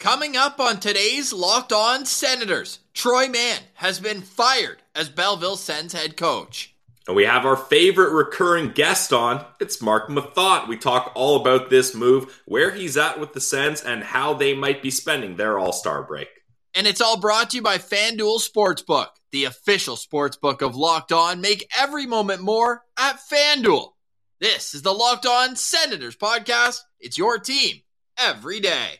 Coming up on today's Locked On Senators, Troy Mann has been fired as Belleville Sens head coach. And we have our favorite recurring guest on. It's Mark Methot. We talk all about this move, where he's at with the Sens, and how they might be spending their All Star break. And it's all brought to you by FanDuel Sportsbook, the official sportsbook of Locked On. Make every moment more at FanDuel. This is the Locked On Senators podcast. It's your team every day.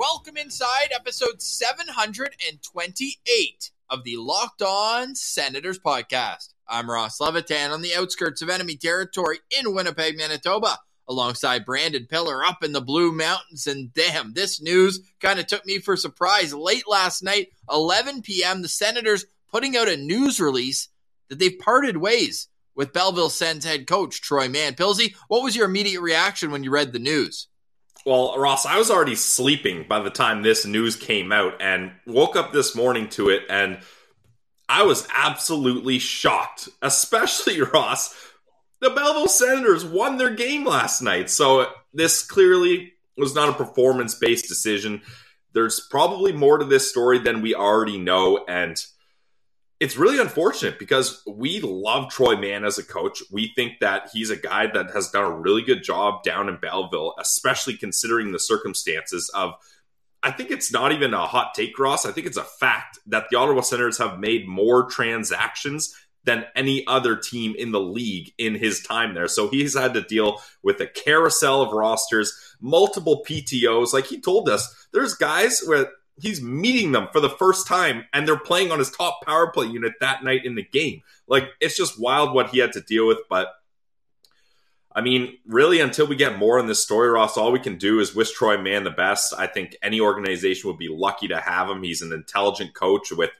Welcome inside episode 728 of the Locked On Senators podcast. I'm Ross Levitan on the outskirts of enemy territory in Winnipeg, Manitoba, alongside Brandon Pillar up in the Blue Mountains. And damn, this news kind of took me for surprise. Late last night, 11 p.m., the Senators putting out a news release that they've parted ways with Belleville Sens head coach Troy Mann. Pilsy, what was your immediate reaction when you read the news? Well, Ross, I was already sleeping by the time this news came out and woke up this morning to it and I was absolutely shocked, especially Ross. The Belleville Senators won their game last night. So this clearly was not a performance based decision. There's probably more to this story than we already know. And it's really unfortunate because we love Troy Mann as a coach. We think that he's a guy that has done a really good job down in Belleville, especially considering the circumstances of. I think it's not even a hot take, Ross. I think it's a fact that the Ottawa Senators have made more transactions than any other team in the league in his time there. So he's had to deal with a carousel of rosters, multiple PTOs. Like he told us, there's guys where he's meeting them for the first time and they're playing on his top power play unit that night in the game. Like it's just wild what he had to deal with, but I mean, really, until we get more in this story, Ross, all we can do is wish Troy Mann the best. I think any organization would be lucky to have him. He's an intelligent coach with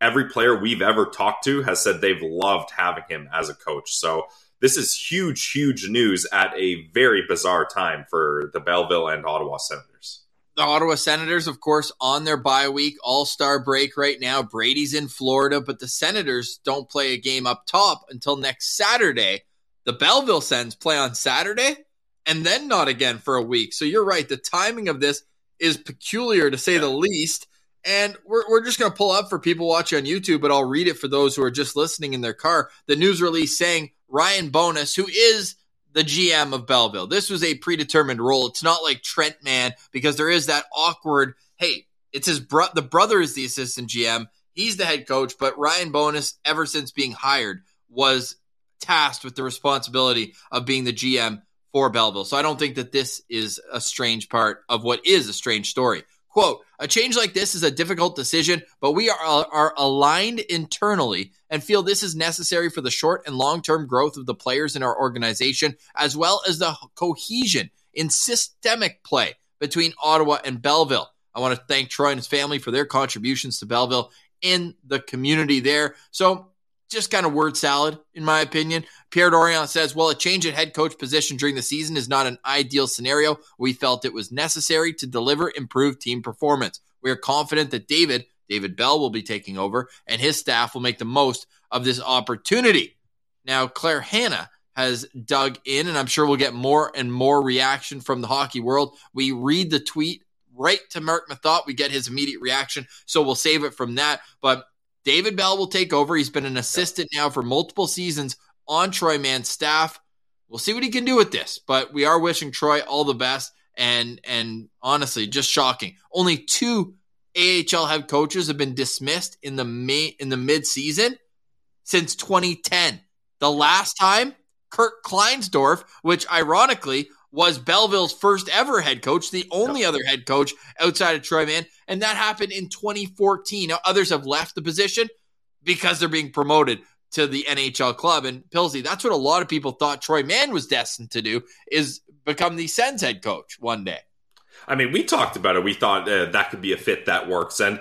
every player we've ever talked to has said they've loved having him as a coach. So this is huge, huge news at a very bizarre time for the Belleville and Ottawa Senators the Ottawa Senators, of course, on their bye week, all star break right now. Brady's in Florida, but the Senators don't play a game up top until next Saturday. The Belleville Sens play on Saturday and then not again for a week. So you're right. The timing of this is peculiar to say the least. And we're, we're just going to pull up for people watching on YouTube, but I'll read it for those who are just listening in their car. The news release saying Ryan Bonni, who is the GM of Belleville. This was a predetermined role. It's not like Trent Mann because there is that awkward, hey, it's his bro- the brother is the assistant GM. He's the head coach, but Ryan Bonni ever since being hired, was tasked with the responsibility of being the GM for Belleville. So I don't think that this is a strange part of what is a strange story. Quote, a change like this is a difficult decision, but we are, are aligned internally and feel this is necessary for the short and long term growth of the players in our organization, as well as the cohesion in systemic play between Ottawa and Belleville. I want to thank Troy and his family for their contributions to Belleville in the community there. So just kind of word salad, in my opinion. Pierre Dorion says, well, a change at head coach position during the season is not an ideal scenario. We felt it was necessary to deliver improved team performance. We are confident that David, David Bell, will be taking over and his staff will make the most of this opportunity. Now, Claire Hanna has dug in, and I'm sure we'll get more and more reaction from the hockey world. We read the tweet right to Mark Methot. We get his immediate reaction, so we'll save it from that. But David Bell will take over. He's been an assistant now for multiple seasons on Troy Mann's staff. We'll see what he can do with this, but we are wishing Troy all the best. And and honestly, just shocking. Only two AHL head coaches have been dismissed in the May, in the mid season since 2010. The last time, Kurt Kleinendorst, which ironically was Belleville's first ever head coach, the only other head coach outside of Troy Mann, and that happened in 2014. Now, others have left the position because they're being promoted to the NHL club. And Pilsy, that's what a lot of people thought Troy Mann was destined to do is become the Sens head coach one day. I mean, we talked about it. We thought uh, that could be a fit that works. And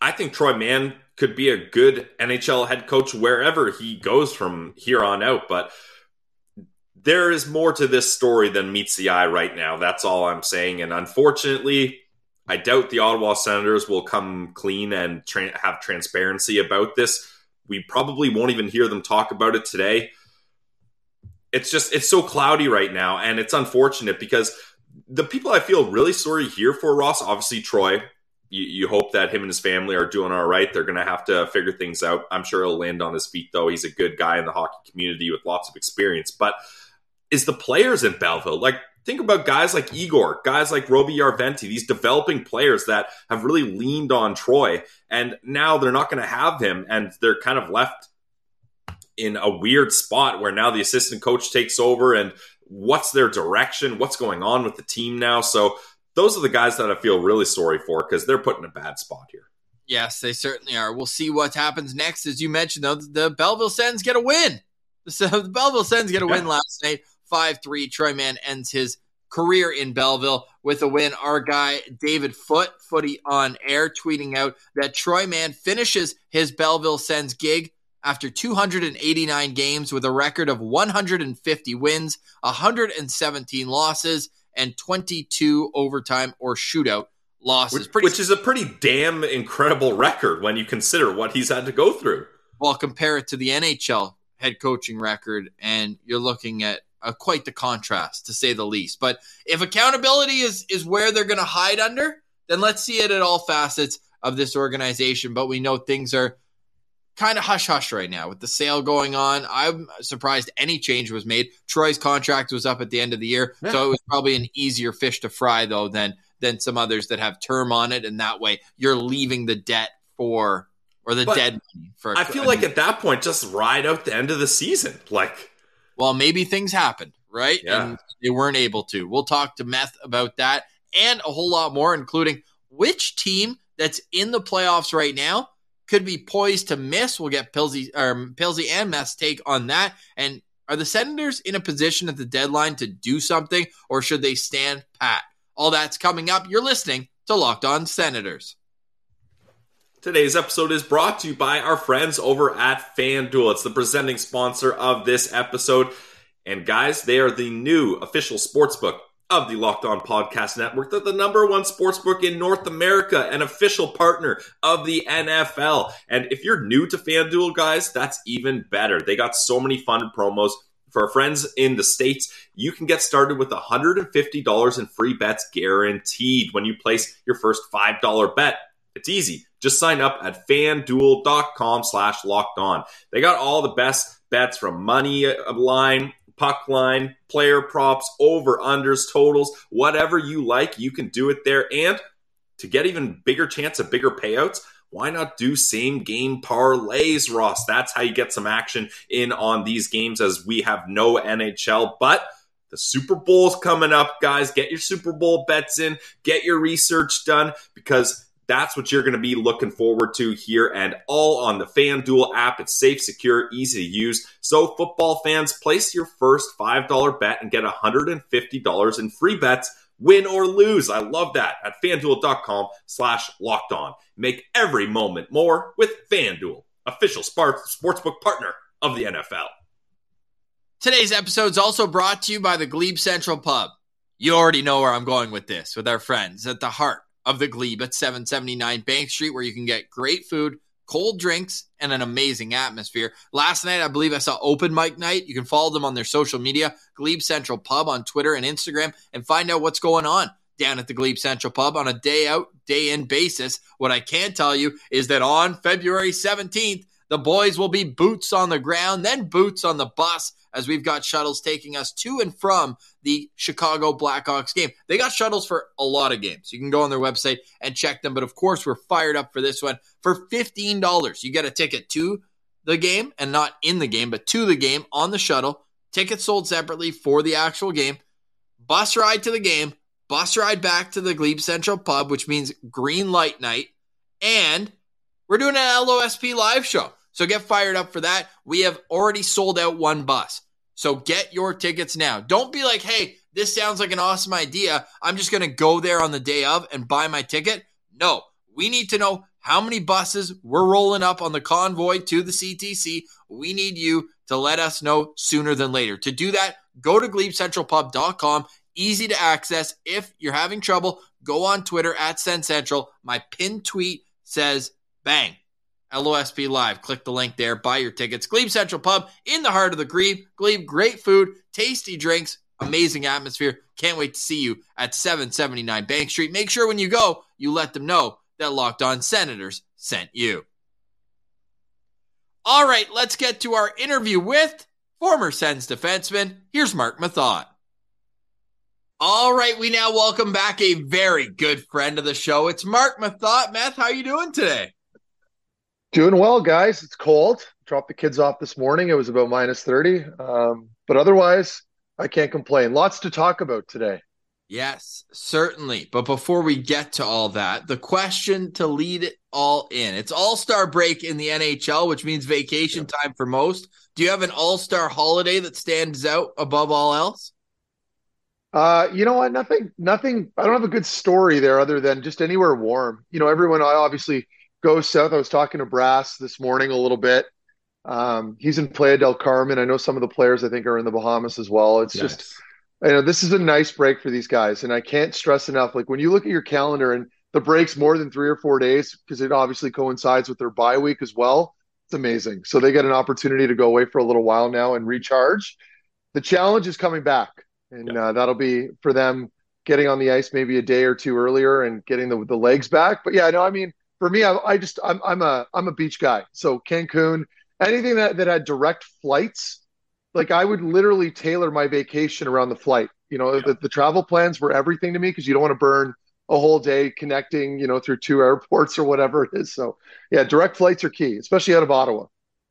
I think Troy Mann could be a good NHL head coach wherever he goes from here on out. But there is more to this story than meets the eye right now. That's all I'm saying. And unfortunately, I doubt the Ottawa Senators will come clean and tra- have transparency about this. We probably won't even hear them talk about it today. It's just, it's so cloudy right now. And it's unfortunate because the people I feel really sorry here for, Ross, obviously Troy, you, you, hope that him and his family are doing all right. They're going to have to figure things out. I'm sure he'll land on his feet, though. He's a good guy in the hockey community with lots of experience. But is the players in Belleville? Like, think about guys like Igor, guys like Roby Järventie, these developing players that have really leaned on Troy, and now they're not going to have him, and they're kind of left in a weird spot where now the assistant coach takes over and what's their direction what's going on with the team now so those are the guys that I feel really sorry for because they're put in a bad spot here. Yes, they certainly are. We'll see what happens next. As you mentioned, though, the Belleville Sens get a win. So the Belleville Sens get a win last night, 5 3. Troy Mann ends his career in Belleville with a win. Our guy, David Foot, footy on air, tweeting out that Troy Mann finishes his Belleville Sens gig after 289 games with a record of 150 wins, 117 losses, and 22 overtime or shootout losses. Which, pretty, which is a pretty damn incredible record when you consider what he's had to go through. Well, compare it to the NHL head coaching record, and you're looking at uh, quite the contrast, to say the least. But if accountability is is where they're going to hide under, then let's see it at all facets of this organization. But we know things are kind of hush hush right now with the sale going on. I'm surprised any change was made. Troy's contract was up at the end of the year, yeah. so it was probably an easier fish to fry though than than some others that have term on it, and that way you're leaving the debt for or the but dead money for. I feel like at that point, just ride out the end of the season, like. Well, maybe things happened, right? Yeah. And they weren't able to. We'll talk to Meth about that and a whole lot more, including which team that's in the playoffs right now could be poised to miss. We'll get Pilsy or Pilsy and Mess take on that. And are the Senators in a position at the deadline to do something, or should they stand pat? All that's coming up. You're listening to Locked On Senators. Today's episode is brought to you by our friends over at FanDuel. It's the presenting sponsor of this episode. And guys, they are the new official sportsbook of the Locked On Podcast Network. They're the number one sports book in North America, an official partner of the NFL. And if you're new to FanDuel, guys, that's even better. They got so many fun promos. For friends in the States, you can get started with $150 in free bets guaranteed when you place your first $5 bet. It's easy. Just sign up at fanduel.com slash locked on. They got all the best bets from money line puck line, player props, over, unders, totals, whatever you like, you can do it there. And to get even bigger chance of bigger payouts, why not do same game parlays, Ross? That's how you get some action in on these games as we have no NHL. But the Super Bowl's coming up, guys. Get your Super Bowl bets in, get your research done because that's what you're going to be looking forward to here and all on the FanDuel app. It's safe, secure, easy to use. So, football fans, place your first $5 bet and get $150 in free bets, win or lose. I love that at fanduel.com slash locked on. Make every moment more with FanDuel, official sportsbook partner of the NFL. Today's episode is also brought to you by the Glebe Central Pub. You already know where I'm going with this with our friends at the heart of the Glebe at 779 Bank Street, where you can get great food, cold drinks, and an amazing atmosphere. Last night, I believe I saw open mic night. You can follow them on their social media, Glebe Central Pub on Twitter and Instagram, and find out what's going on down at the Glebe Central Pub on a day out, day in basis. What I can tell you is that on February 17th, the boys will be boots on the ground, then boots on the bus as we've got shuttles taking us to and from the Chicago Blackhawks game. They got shuttles for a lot of games. You can go on their website and check them. But of course, we're fired up for this one. For $15, you get a ticket to the game and not in the game, but to the game on the shuttle. Tickets sold separately for the actual game. Bus ride to the game, bus ride back to the Glebe Central Pub, which means green light night. And we're doing an LOSP live show. So get fired up for that. We have already sold out one bus. So get your tickets now. Don't be like, hey, this sounds like an awesome idea. I'm just going to go there on the day of and buy my ticket. No, we need to know how many buses we're rolling up on the convoy to the CTC. We need you to let us know sooner than later. To do that, go to glebecentralpub.com. Easy to access. If you're having trouble, go on Twitter at Send Central. My pinned tweet says, bang, LOSP Live. Click the link there. Buy your tickets. Glebe Central Pub in the heart of the Glebe. Glebe, great food, tasty drinks, amazing atmosphere. Can't wait to see you at 779 Bank Street. Make sure when you go, you let them know that Locked On Senators sent you. All right, let's get to our interview with former Sens defenseman. Here's Mark Methot. All right, we now welcome back a very good friend of the show. It's Mark Methot. Meth, how you doing today? Doing well, guys. It's cold. Dropped the kids off this morning. It was about minus 30. Um, but otherwise, I can't complain. Lots to talk about today. Yes, certainly. But before we get to all that, the question to lead it all in it's All Star break in the NHL, which means vacation yeah. time for most. Do you have an All Star holiday that stands out above all else? Uh, you know what? Nothing, nothing. I don't have a good story there other than just anywhere warm. You know, everyone I obviously goes south. I was talking to Brass this morning a little bit. Um, he's in Playa del Carmen. I know some of the players I think are in the Bahamas as well. It's yes. just you know, this is a nice break for these guys. And I can't stress enough, like when you look at your calendar and the break's more than three or four days, because it obviously coincides with their bye week as well, it's amazing. So they get an opportunity to go away for a little while now and recharge. The challenge is coming back, and yeah. uh, that'll be for them getting on the ice maybe a day or two earlier and getting the, the legs back. But yeah, no, I mean, for me, I, I just I'm I'm a I'm a beach guy. So Cancun, anything that that had direct flights like I would literally tailor my vacation around the flight. You know, yeah. the, the travel plans were everything to me because you don't want to burn a whole day connecting, you know, through two airports or whatever it is. So yeah, direct flights are key, especially out of Ottawa.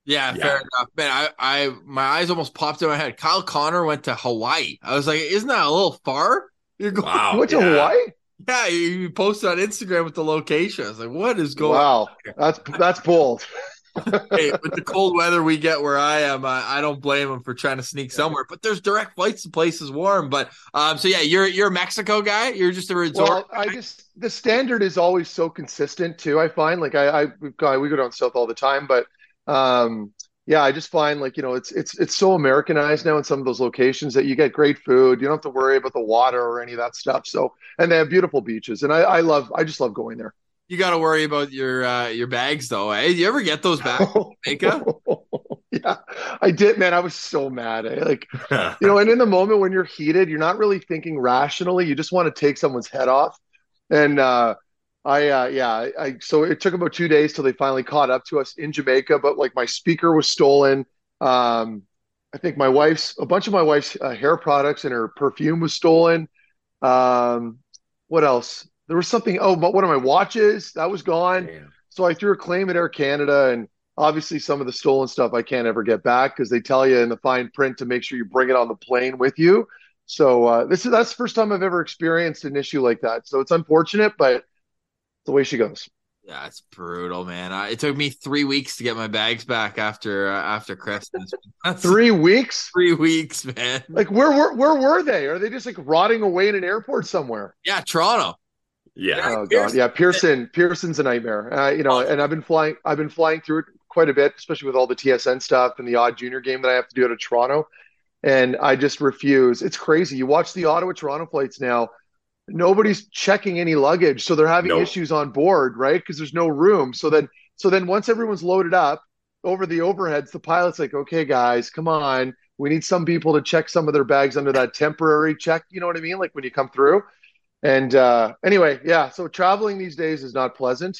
Yeah, yeah, fair enough. Man, I, I, my eyes almost popped in my head. Kyle Connor went to Hawaii. I was like, isn't that a little far? You're going wow, went to yeah. Hawaii? Yeah, you posted on Instagram with the location. I was like, what is going? Wow, on that's that's bold. hey, with the cold weather we get where I am, I, I don't blame them for trying to sneak somewhere. But there's direct flights to places warm. But um, so yeah, you're you're a Mexico guy. You're just a resort. Well, I just the standard is always so consistent too. I find like I, I we've got we go down south all the time, but um, yeah, I just find like you know it's it's it's so Americanized now in some of those locations that you get great food. You don't have to worry about the water or any of that stuff. So and they have beautiful beaches, and I, I love I just love going there. You got to worry about your uh, your bags though. Eh? You ever get those back, Jamaica? yeah, I did, man. I was so mad. Eh? Like, you know, and in the moment when you're heated, you're not really thinking rationally. You just want to take someone's head off. And uh, I, uh, yeah, I, so it took about two days till they finally caught up to us in Jamaica. But like, my speaker was stolen. Um, I think my wife's a bunch of my wife's uh, hair products and her perfume was stolen. Um, what else? there was something. Oh, one of my watches that was gone. Damn. So I threw a claim at Air Canada, and obviously some of the stolen stuff I can't ever get back because they tell you in the fine print to make sure you bring it on the plane with you. So uh, this is that's the first time I've ever experienced an issue like that. So it's unfortunate, but the way she goes. Yeah, it's brutal, man. I, it took me three weeks to get my bags back after uh, after Christmas. three weeks? Three weeks, man. Like where were where were they? Are they just like rotting away in an airport somewhere? Yeah, Toronto. Yeah. Oh god. Yeah, Pearson. Pearson's a nightmare. Uh, you know, and I've been flying. I've been flying through it quite a bit, especially with all the TSN stuff and the odd junior game that I have to do out of Toronto. And I just refuse. It's crazy. You watch the Ottawa Toronto flights now. Nobody's checking any luggage, so they're having nope. issues on board, right? Because there's no room. So then, so then once everyone's loaded up over the overheads, the pilot's like, "Okay, guys, come on. We need some people to check some of their bags under that temporary check. You know what I mean? Like when you come through." And uh, anyway, yeah. So traveling these days is not pleasant.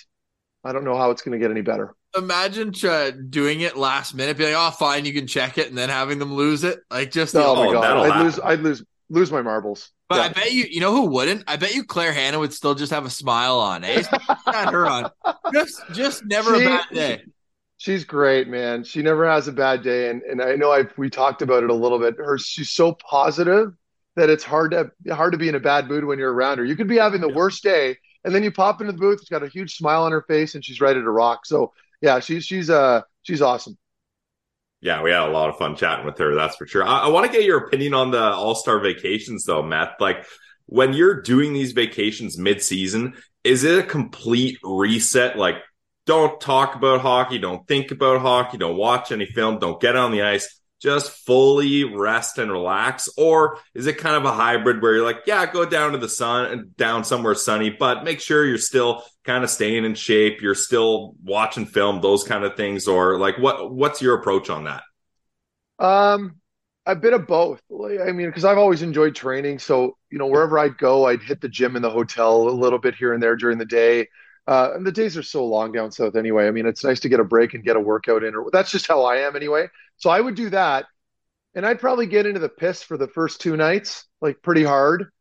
I don't know how it's going to get any better. Imagine uh, doing it last minute, be like, "Oh, fine, you can check it," and then having them lose it. Like just oh my god, I'd happen. lose, I'd lose, lose my marbles. But yeah. I bet you, you know who wouldn't? I bet you Claire Hanna would still just have a smile on. Eh? Not her on. Just, just never she, a bad day. She's great, man. She never has a bad day, and and I know I we talked about it a little bit. Her, she's so positive that it's hard to hard to be in a bad mood when you're around her. You could be having the worst day, and then you pop into the booth. She's got a huge smile on her face, and she's ready to rock. So yeah, she's she's uh she's awesome. Yeah, we had a lot of fun chatting with her. That's for sure. I, I want to get your opinion on the All Star vacations, though, Matt. Like when you're doing these vacations mid season, is it a complete reset? Like don't talk about hockey, don't think about hockey, don't watch any film, don't get on the ice, just fully rest and relax? Or is it kind of a hybrid where you're like, yeah, go down to the sun and down somewhere sunny, but make sure you're still kind of staying in shape, you're still watching film, those kind of things? Or like what what's your approach on that? Um, a bit of both. I mean, because I've always enjoyed training, so you know, wherever I'd go, I'd hit the gym in the hotel a little bit here and there during the day. Uh, and the days are so long down south anyway. I mean, it's nice to get a break and get a workout in. Or that's just how I am anyway. So I would do that, and I'd probably get into the piss for the first two nights, like pretty hard,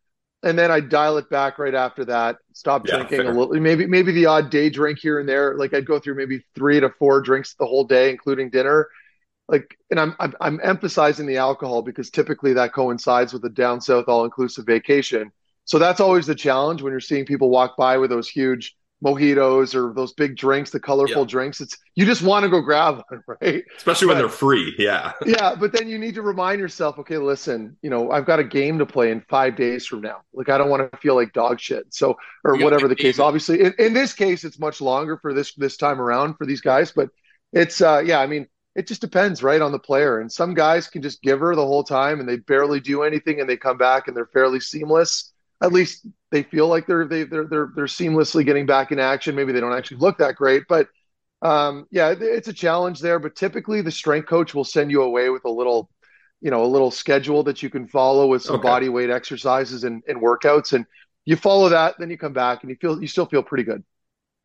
and then I'd dial it back right after that. Stop Yeah, drinking fair. a little, maybe maybe the odd day drink here and there. Like I'd go through maybe three to four drinks the whole day, including dinner. Like, and I'm I'm, I'm emphasizing the alcohol because typically that coincides with a down south all inclusive vacation. So that's always the challenge when you're seeing people walk by with those huge mojitos or those big drinks, the colorful Yeah. drinks. It's you just want to go grab one, right? Especially when they're free. Yeah. yeah, but then you need to remind yourself, okay, listen, you know, I've got a game to play in five days from now. Like I don't want to feel like dog shit. So or You whatever the the case. game. Obviously, in, in this case, it's much longer for this this time around for these guys, but it's uh yeah, I mean, it just depends, right, on the player. And some guys can just give her the whole time and they barely do anything and they come back and they're fairly seamless. At least they feel like they're they, they're they're they're seamlessly getting back in action. Maybe they don't actually look that great, but um, yeah, it's a challenge there. But typically, the strength coach will send you away with a little, you know, a little schedule that you can follow with some Okay. body weight exercises and, and workouts, and you follow that. Then you come back and you feel you still feel pretty good.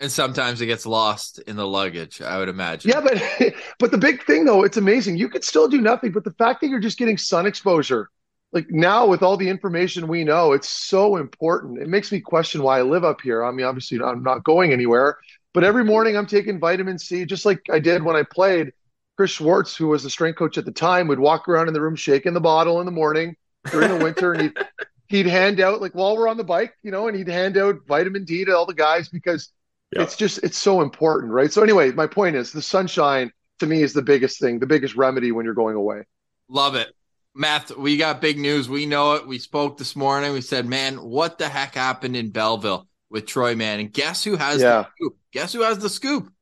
And sometimes it gets lost in the luggage, I would imagine. Yeah, but but the big thing though, it's amazing. You could still do nothing, but the fact that you're just getting sun exposure, like now with all the information we know, it's so important. It makes me question why I live up here. I mean, obviously I'm not going anywhere, but every morning I'm taking vitamin C, just like I did when I played. Chris Schwartz, who was the strength coach at the time, would walk around in the room shaking the bottle in the morning during the winter, and he'd he'd hand out like while we're on the bike, you know, and he'd hand out vitamin D to all the guys because Yeah. it's just it's so important, right? So anyway, my point is the sunshine to me is the biggest thing, the biggest remedy when you're going away. Love it. Matt, we got big news. We know it. We spoke this morning. We said, man, what the heck happened in Belleville with Troy Mann? And guess who has Yeah. the scoop? Guess who has the scoop?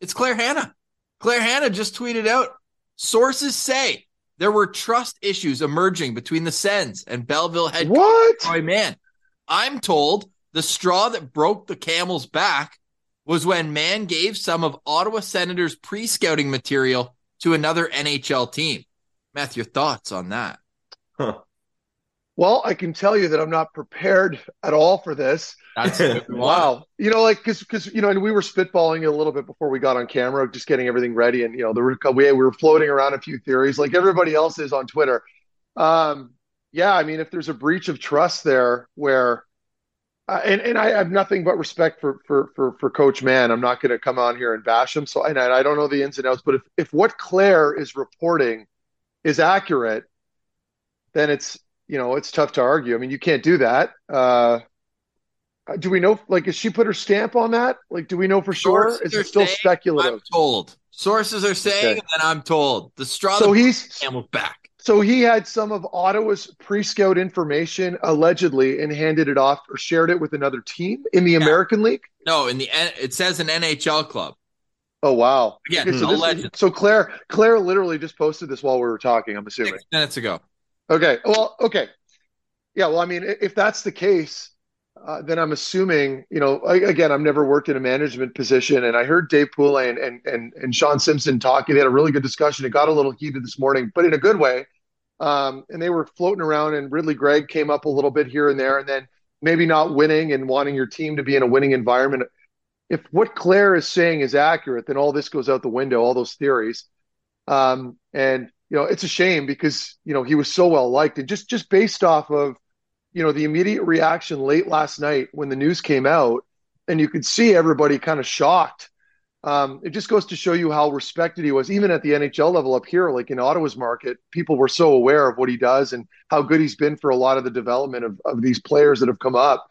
It's Claire Hanna. Claire Hanna just tweeted out sources say there were trust issues emerging between the Sens and Belleville head coach What? Troy Mann. I'm told the straw that broke the camel's back was when Mann gave some of Ottawa Senators pre scouting material to another NHL team. Matt, your thoughts on that? Well, I can tell you that I'm not prepared at all for this. That's what we want. Wow. You know, like, cause, cause, you know, and we were spitballing a little bit before we got on camera, just getting everything ready. And, you know, there were, we, we were floating around a few theories like everybody else is on Twitter. Um, yeah, I mean, if there's a breach of trust there where, uh, and, and I have nothing but respect for, for, for, for Coach Mann. I'm not going to come on here and bash him. So, and I, I don't know the ins and outs, but if, if what Claire is reporting is accurate, then it's, you know, it's tough to argue. I mean, you can't do that. Uh, do we know, like, has she put her stamp on that? Like, do we know for sure? Is it still speculative? I'm told. Sources are saying, Okay. and I'm told. The straw So he's, back. so he had some of Ottawa's pre-scout information allegedly and handed it off or shared it with another team in the American League. No, in the it says an NHL club. Oh wow! Again, Okay, so, this- so Claire, Claire literally just posted this while we were talking. I'm assuming. Six minutes ago. Okay. Well, okay. Yeah. Well, I mean, if that's the case, uh, then I'm assuming, you know, I, again, I've never worked in a management position, and I heard Dave Poulin and, and and and Sean Simpson talking. They had a really good discussion. It got a little heated this morning, but in a good way. Um, and they were floating around, and Ridly Greig came up a little bit here and there, and then maybe not winning and wanting your team to be in a winning environment. If what Claire is saying is accurate, then all this goes out the window, all those theories. Um, and you know, it's a shame because you know he was so well liked, and just just based off of you know the immediate reaction late last night when the news came out, and you could see everybody kind of shocked. Um, it just goes to show you how respected he was, even at the NHL level up here, like in Ottawa's market. People were so aware of what he does and how good he's been for a lot of the development of, of these players that have come up.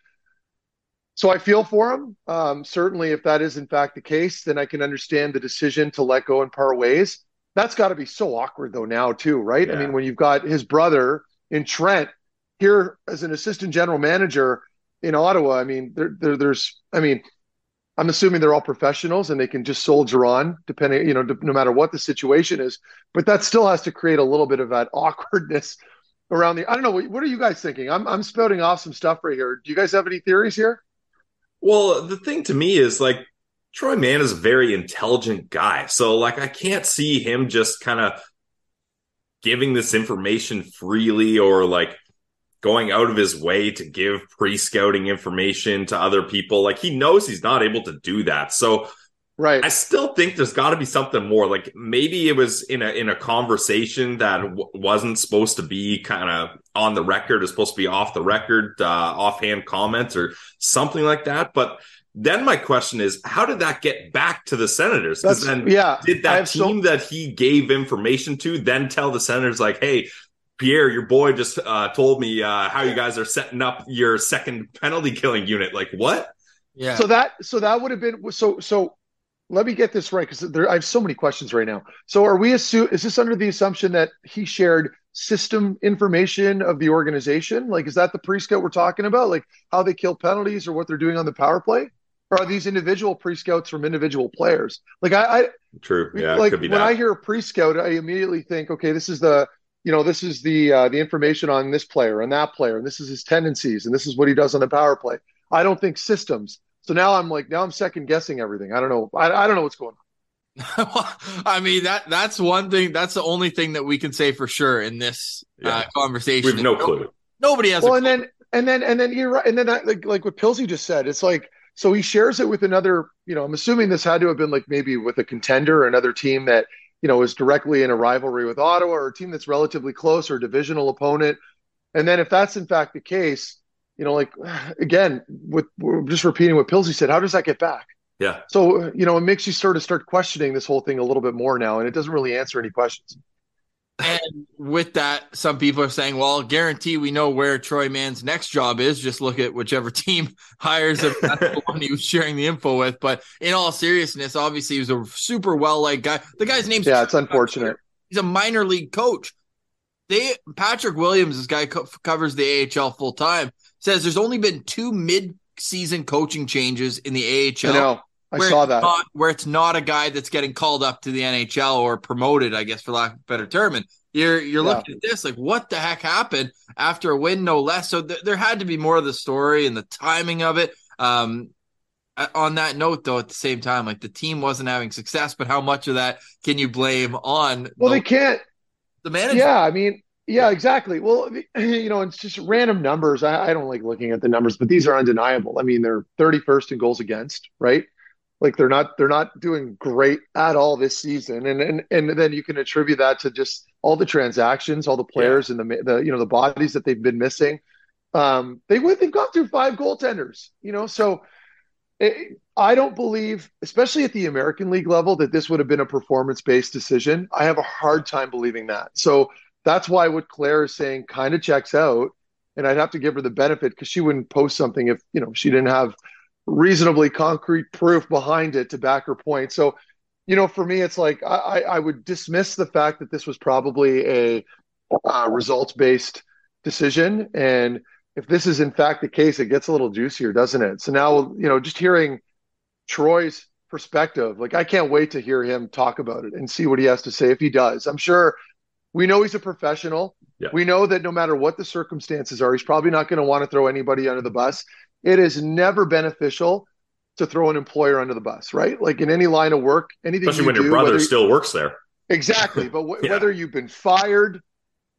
So I feel for him. Um, certainly, if that is in fact the case, then I can understand the decision to let go and part ways. That's got to be so awkward though now too, right? I mean, when you've got his brother in Trent here as an assistant general manager in Ottawa, I mean, there, there there's, I mean, I'm assuming they're all professionals and they can just soldier on, depending, you know, no matter what the situation is. But that still has to create a little bit of that awkwardness around the. I don't know. What, what are you guys thinking? I'm I'm spouting off some stuff right here. Do you guys have any theories here? Well, the thing to me is like Troy Mann is a very intelligent guy, so like I can't see him just kind of giving this information freely or like going out of his way to give pre-scouting information to other people. Like he knows he's not able to do that. So right. I still think there's got to be something more. Like maybe it was in a in a conversation that w- wasn't supposed to be kind of on the record. It's supposed to be off the record, uh, offhand comments or something like that. But then my question is, how did that get back to the Senators? Because then, yeah, did that team so- that he gave information to then tell the Senators like, "Hey, Pierre, your boy just uh, told me uh, how you guys are setting up your second penalty killing unit. Like what? Yeah. So that so that would have been so so. Let me get this right because there I have so many questions right now. So are we assume is this under the assumption that he shared system information of the organization? Like is that the pre-scout we're talking about? Like how they kill penalties or what they're doing on the power play? Or are these individual pre-scouts from individual players? Like I, I true, yeah, like when that. I hear a pre-scout, I immediately think, okay, this is the you know, this is the uh, the information on this player and that player, and this is his tendencies, and this is what he does on the power play. I don't think systems. So now I'm like, now I'm second guessing everything. I don't know. I, I don't know what's going on. I mean that that's one thing. That's the only thing that we can say for sure in this uh, yeah. uh, conversation. We have no clue. Nobody has. Well, and then and then and then you're right. And then I, like like what Pilsy just said, it's like so he shares it with another. You know, I'm assuming this had to have been like maybe with a contender or another team that you know, is directly in a rivalry with Ottawa or a team that's relatively close or divisional opponent. And then if that's in fact the case, you know, like again, with we're just repeating what Pilsy said, how does that get back? Yeah. So, you know, it makes you sort of start questioning this whole thing a little bit more now, and it doesn't really answer any questions. And with that, some people are saying, well, guarantee we know where Troy Mann's next job is. Just look at whichever team hires him. That's the one he was sharing the info with. But in all seriousness, obviously, he was a super well liked guy. The guy's name's Yeah, it's unfortunate. He's a minor league coach. They Patrick Williams, this guy co- covers the AHL full time, says there's only been two mid season coaching changes in the AHL. I know. I saw that. Not, where it's not a guy that's getting called up to the NHL or promoted, I guess, for lack of a better term. And you're you're yeah. looking at this like, what the heck happened after a win, no less. So th- there had to be more of the story and the timing of it. Um, on that note, though, at the same time, like the team wasn't having success, but how much of that can you blame on? Well, the, they can't. The manager. Yeah, I mean, yeah, exactly. Well, you know, it's just random numbers. I, I, don't like looking at the numbers, but these are undeniable. I mean, they're 31st in goals against, right? like they're not they're not doing great at all this season and and and then you can attribute that to just all the transactions all the players yeah. and the the you know the bodies that they've been missing um they they've gone through five goaltenders you know so it, I don't believe especially at the American League level that this would have been a performance based decision I have a hard time believing that so that's why what Claire is saying kind of checks out and I'd have to give her the benefit because she wouldn't post something if you know she didn't have reasonably concrete proof behind it to back her point. So, you know, for me, it's like I, I would dismiss the fact that this was probably a uh, results based decision. And if this is in fact the case, it gets a little juicier, doesn't it? So now, you know, just hearing Troy's perspective, like I can't wait to hear him talk about it and see what he has to say if he does. I'm sure we know he's a professional. Yeah. We know that no matter what the circumstances are, he's probably not going to want to throw anybody under the bus. It is never beneficial to throw an employer under the bus, right? Like in any line of work, anything. Especially when do, your brother still works there. Exactly, but w- yeah. whether you've been fired,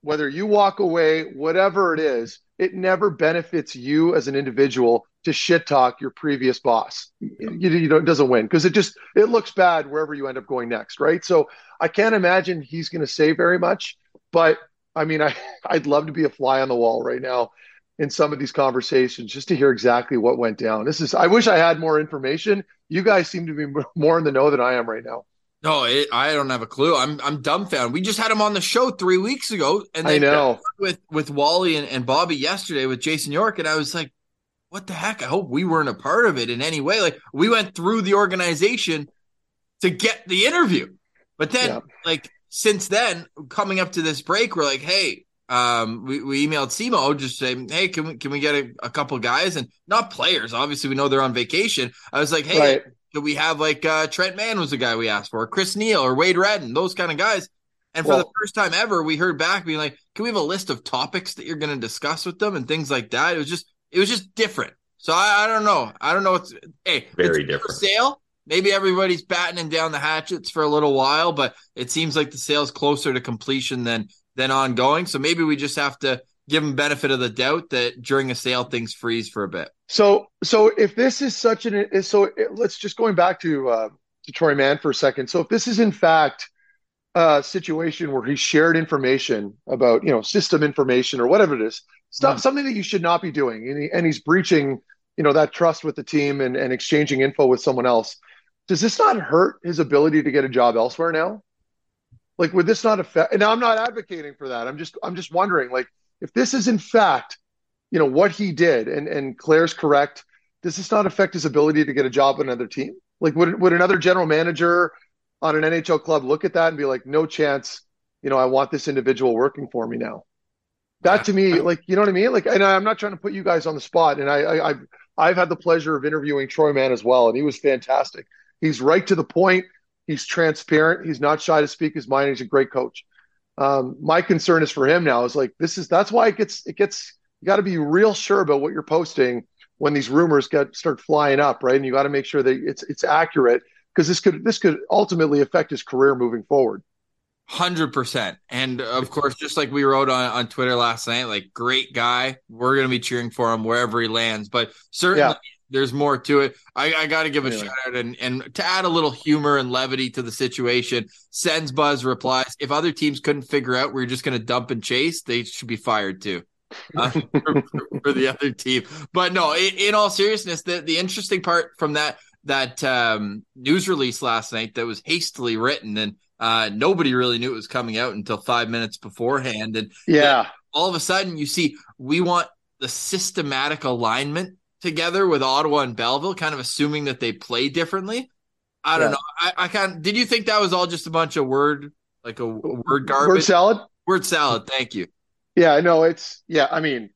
whether you walk away, whatever it is, it never benefits you as an individual to shit talk your previous boss. You, you know, it doesn't win because it just it looks bad wherever you end up going next, right? So I can't imagine he's going to say very much, but I mean, I I'd love to be a fly on the wall right now in some of these conversations just to hear exactly what went down. This is I wish I had more information. You guys seem to be more in the know than I am right now. No, it, I don't have a clue. I'm I'm dumbfounded. We just had him on the show three weeks ago, and I know with with Wally and, and Bobby yesterday with Jason York, and I was like, "What the heck?" I hope we weren't a part of it in any way. Like we went through the organization to get the interview, but then yeah. like since then, coming up to this break, we're like, "Hey, um, we, we emailed Simo just saying, hey, can we can we get a, a couple guys and not players? Obviously, we know they're on vacation. I was like, hey, Right. could we have like uh, Trent Mann was the guy we asked for, Chris Neil or Wade Redden, those kind of guys. And for the first time ever, we heard back being like, can we have a list of topics that you're going to discuss with them and things like that? It was just it was just different. So I, I don't know. I don't know. What's hey, Very it's different. sale. Maybe everybody's battening down the hatchets for a little while, but it seems like the sale's closer to completion than than ongoing. So maybe we just have to give them benefit of the doubt that during a sale things freeze for a bit. So, so if this is such an, so it, let's just going back to uh, to Troy Mann for a second. So, if this is in fact a situation where he shared information about, you know, system information or whatever it is, stuff, something that you should not be doing, and, he, and he's breaching, you know, that trust with the team and, and exchanging info with someone else. Does this not hurt his ability to get a job elsewhere now? Like, would this not affect? And I'm not advocating for that. I'm just, I'm just wondering, like, if this is in fact you know what he did and and Claire's correct does this not affect his ability to get a job at another team like would would another general manager on an NHL club look at that and be like no chance you know I want this individual working for me now. That to me like you know what I mean? Like and I'm not trying to put you guys on the spot and I, I I've I've had the pleasure of interviewing Troy Mann as well and he was fantastic. He's right to the point. He's transparent. He's not shy to speak his mind. He's a great coach. Um, my concern is for him now is like this is that's why it gets it gets you got to be real sure about what you're posting when these rumors get start flying up, right? And you got to make sure that it's it's accurate because this could this could ultimately affect his career moving forward. Hundred percent, and of course, just like we wrote on, on Twitter last night, like great guy. We're gonna be cheering for him wherever he lands, but certainly Yeah. there's more to it. I, I got to give a Anyway. shout out and and to add a little humor and levity to the situation. Sends Buzz replies: If other teams couldn't figure out we're just gonna dump and chase, they should be fired too. uh, for, for the other team. But no, in, in all seriousness, the the interesting part from that that um, news release last night that was hastily written and uh, nobody really knew it was coming out until five minutes beforehand, and Yeah, all of a sudden you see we want the systematic alignment together with Ottawa and Belleville, kind of assuming that they play differently. I don't know. I, I kind did you think that was all just a bunch of word like a, a word word salad. word salad. Thank you. Yeah, I know it's yeah. I mean,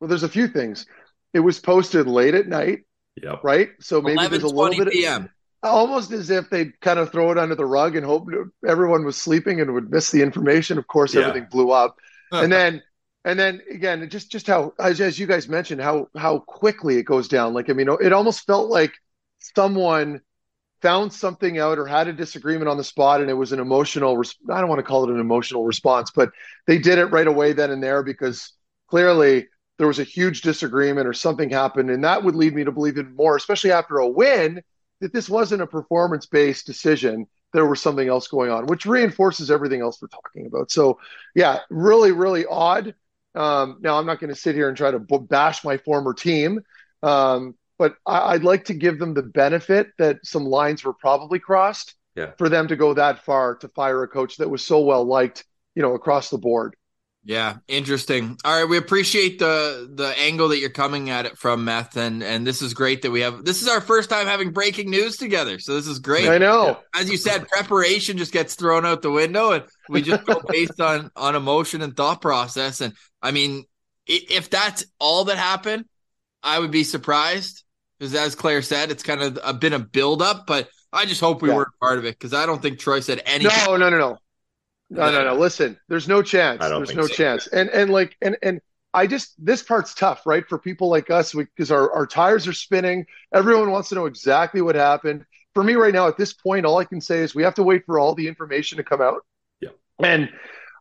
well, there's a few things. It was posted late at night, Yep. right? So maybe there's a little bit p.m. almost as if they'd kind of throw it under the rug and hope everyone was sleeping and would miss the information. Of course, Yeah. everything blew up, and then and then again, just just how as, as you guys mentioned, how how quickly it goes down. Like I mean, it almost felt like someone found something out or had a disagreement on the spot, and it was an emotional. res- I don't want to call it an emotional response, but they did it right away then and there because clearly there was a huge disagreement or something happened, and that would lead me to believe even more, especially after a win, that this wasn't a performance-based decision. There was something else going on, which reinforces everything else we're talking about. So, yeah, really, really odd. Um, now, I'm not going to sit here and try to b- bash my former team, um, but I- I'd like to give them the benefit that some lines were probably crossed Yeah. for them to go that far to fire a coach that was so well liked, you know, across the board. Yeah, interesting. All right, we appreciate the the angle that you're coming at it from, Meth, and and this is great that we have. This is our first time having breaking news together, so this is great. I know. As you said, preparation just gets thrown out the window, and we just go based on on emotion and thought process. And I mean, if that's all that happened, I would be surprised because, as Claire said, it's kind of a, been a build up. But I just hope we Yeah. weren't part of it because I don't think Troy said anything. No, no, no, no. No, no, no. Listen, there's no chance. There's no so. chance. And and like and and I just this part's tough, right? For people like us, because our, our tires are spinning. Everyone wants to know exactly what happened. For me right now, at this point, all I can say is we have to wait for all the information to come out. Yeah. And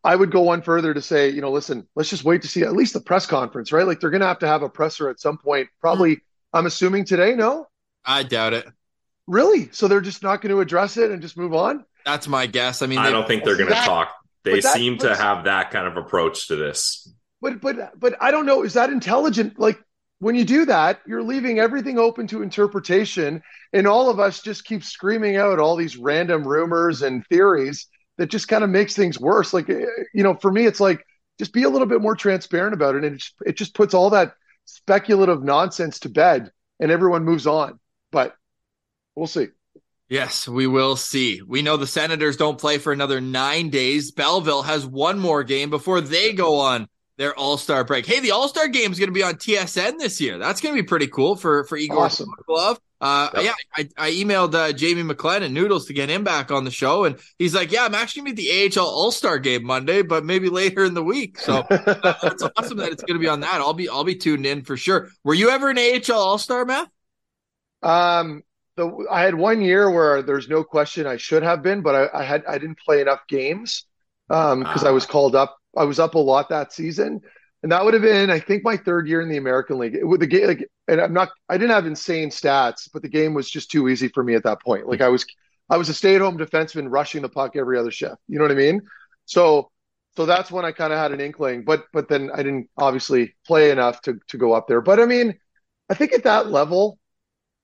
I would go one further to say, you know, listen, let's just wait to see at least the press conference, right? Like they're gonna have to have a presser at some point, probably mm-hmm. I'm assuming today, no? I doubt it. Really? So they're just not going to address it and just move on? That's my guess. I mean, I they- don't think they're going to talk. They but that- seem to have that kind of approach to this. But but but I don't know. Is that intelligent? Like when you do that, you're leaving everything open to interpretation, and all of us just keep screaming out all these random rumors and theories that just kind of makes things worse. Like you know, for me, it's like just be a little bit more transparent about it, and it just, it just puts all that speculative nonsense to bed, and everyone moves on. But we'll see. Yes, we will see. We know the Senators don't play for another nine days. Belleville has one more game before they go on their All Star break. Hey, the All Star game is going to be on TSN this year. That's going to be pretty cool for for Igor Awesome. Glove. Uh, Yep. Yeah, I, I emailed uh, Jamie McLennan and Noodles to get him back on the show, and he's like, "Yeah, I'm actually going to be at the AHL All Star game Monday, but maybe later in the week." So uh, that's awesome that it's going to be on that. I'll be I'll be tuned in for sure. Were you ever an AHL All Star, Matt? Um, the I had one year where there's no question I should have been, but I, I had I didn't play enough games um because I was called up. I was up a lot that season, and that would have been I think my third year in the American League. With the game, like, and I'm not I didn't have insane stats, but the game was just too easy for me at that point. Like I was I was a stay-at-home defenseman rushing the puck every other shift. You know what I mean? So so that's when I kind of had an inkling, but but then I didn't obviously play enough to to go up there. But I mean, I think at that level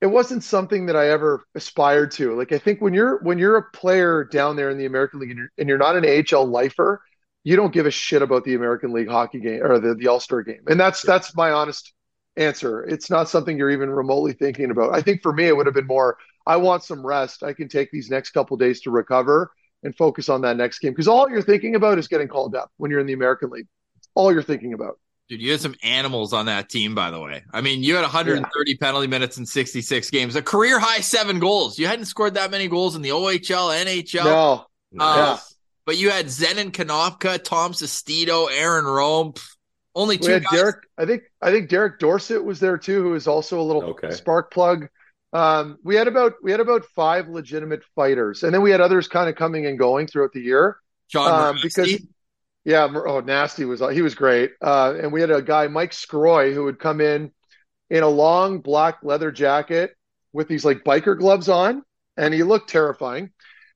it wasn't something that I ever aspired to. Like I think when you're when you're a player down there in the American League and you're, and you're not an AHL lifer, you don't give a shit about the American League hockey game or the, the All-Star game. And that's that's my honest answer. It's not something you're even remotely thinking about. I think for me it would have been more I want some rest. I can take these next couple days to recover and focus on that next game because all you're thinking about is getting called up when you're in the American League. All you're thinking about. Dude, you had some animals on that team, by the way. I mean, you had 130 penalty minutes in 66 games, a career high seven goals. You hadn't scored that many goals in the OHL, NHL, No, Nice. but you had Zenon Konopka, Tom Sestito, Aaron Rome. Pff, Only We two had guys. Derek. I think I think Derek Dorsett was there too, who is also a little Okay. spark plug. Um, we had about we had about five legitimate fighters, and then we had others kind of coming and going throughout the year. John Um, Mirasty. because yeah, oh nasty was he was great. Uh, and we had a guy Mike Scroy who would come in in a long black leather jacket with these like biker gloves on, and he looked terrifying.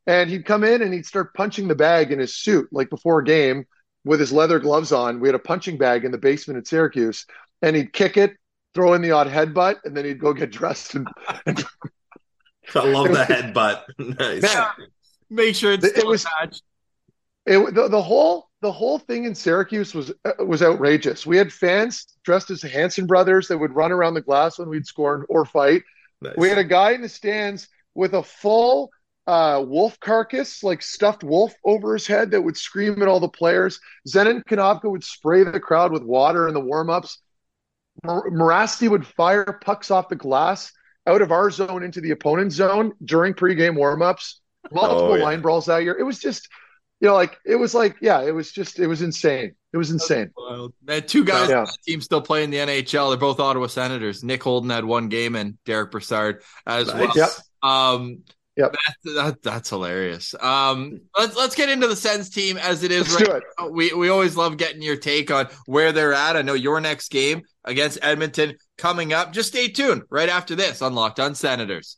And he'd come in and he'd start punching the bag in his suit, like before a game, with his leather gloves on. We had a punching bag in the basement at Syracuse, and he'd kick it, throw in the odd headbutt, and then he'd go get dressed. And I love the headbutt. nice. Man, Make sure it's It was- attached. it, the, the whole the whole thing in Syracuse was uh, was outrageous. We had fans dressed as Hanson brothers that would run around the glass when we'd score or fight. Nice. We had a guy in the stands with a full uh, wolf carcass, like stuffed wolf, over his head that would scream at all the players. Zenon Konopka would spray the crowd with water in the warm-ups. Mor- Mirasty would fire pucks off the glass out of our zone into the opponent's zone during pregame warm-ups. Multiple Oh, yeah. line brawls that year. It was just, you know, like it was like, yeah, it was just, it was insane. It was insane. Wild. Man, two guys Yeah. on that team still playing the NHL. They're both Ottawa Senators. Nick Holden had one game and Derick Brassard as Nice. well. Yep. Um, Yep. that, that, that's hilarious. Um, let's let's get into the Sens team as it is Let's right now. We we always love getting your take on where they're at. I know your next game against Edmonton coming up. Just stay tuned right after this on Locked On Senators.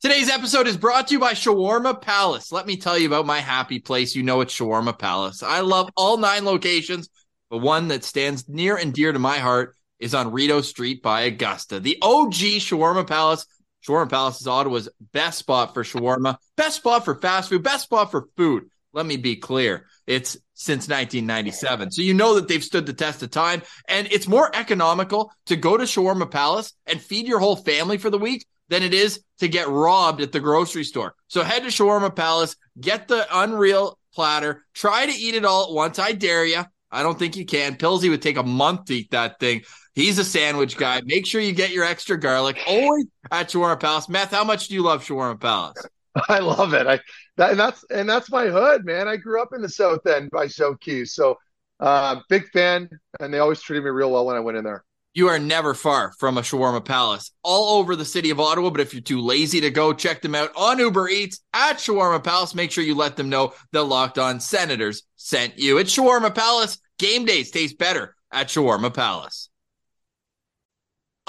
Today's episode is brought to you by Shawarma Palace. Let me tell you about my happy place. You know it's Shawarma Palace. I love all nine locations, but one that stands near and dear to my heart is on Rideau Street by Augusta. The OG Shawarma Palace. Shawarma Palace is Ottawa's best spot for shawarma, best spot for fast food, best spot for food. Let me be clear. It's since 1997. So you know that they've stood the test of time and it's more economical to go to Shawarma Palace and feed your whole family for the week than it is to get robbed at the grocery store. So head to Shawarma Palace, get the unreal platter, try to eat it all at once. I dare you. I don't think you can. Pillsy would take a month to eat that thing. He's a sandwich guy. Make sure you get your extra garlic. Always at Shawarma Palace. Meth, how much do you love Shawarma Palace? I love it. I that and that's and that's my hood, man. I grew up in the South End by South so uh, big fan. And they always treated me real well when I went in there. You are never far from a Shawarma Palace all over the city of Ottawa. But if you're too lazy to go, check them out on Uber Eats at Shawarma Palace. Make sure you let them know the Locked On Senators sent you. It's Shawarma Palace. Game days taste better at Shawarma Palace.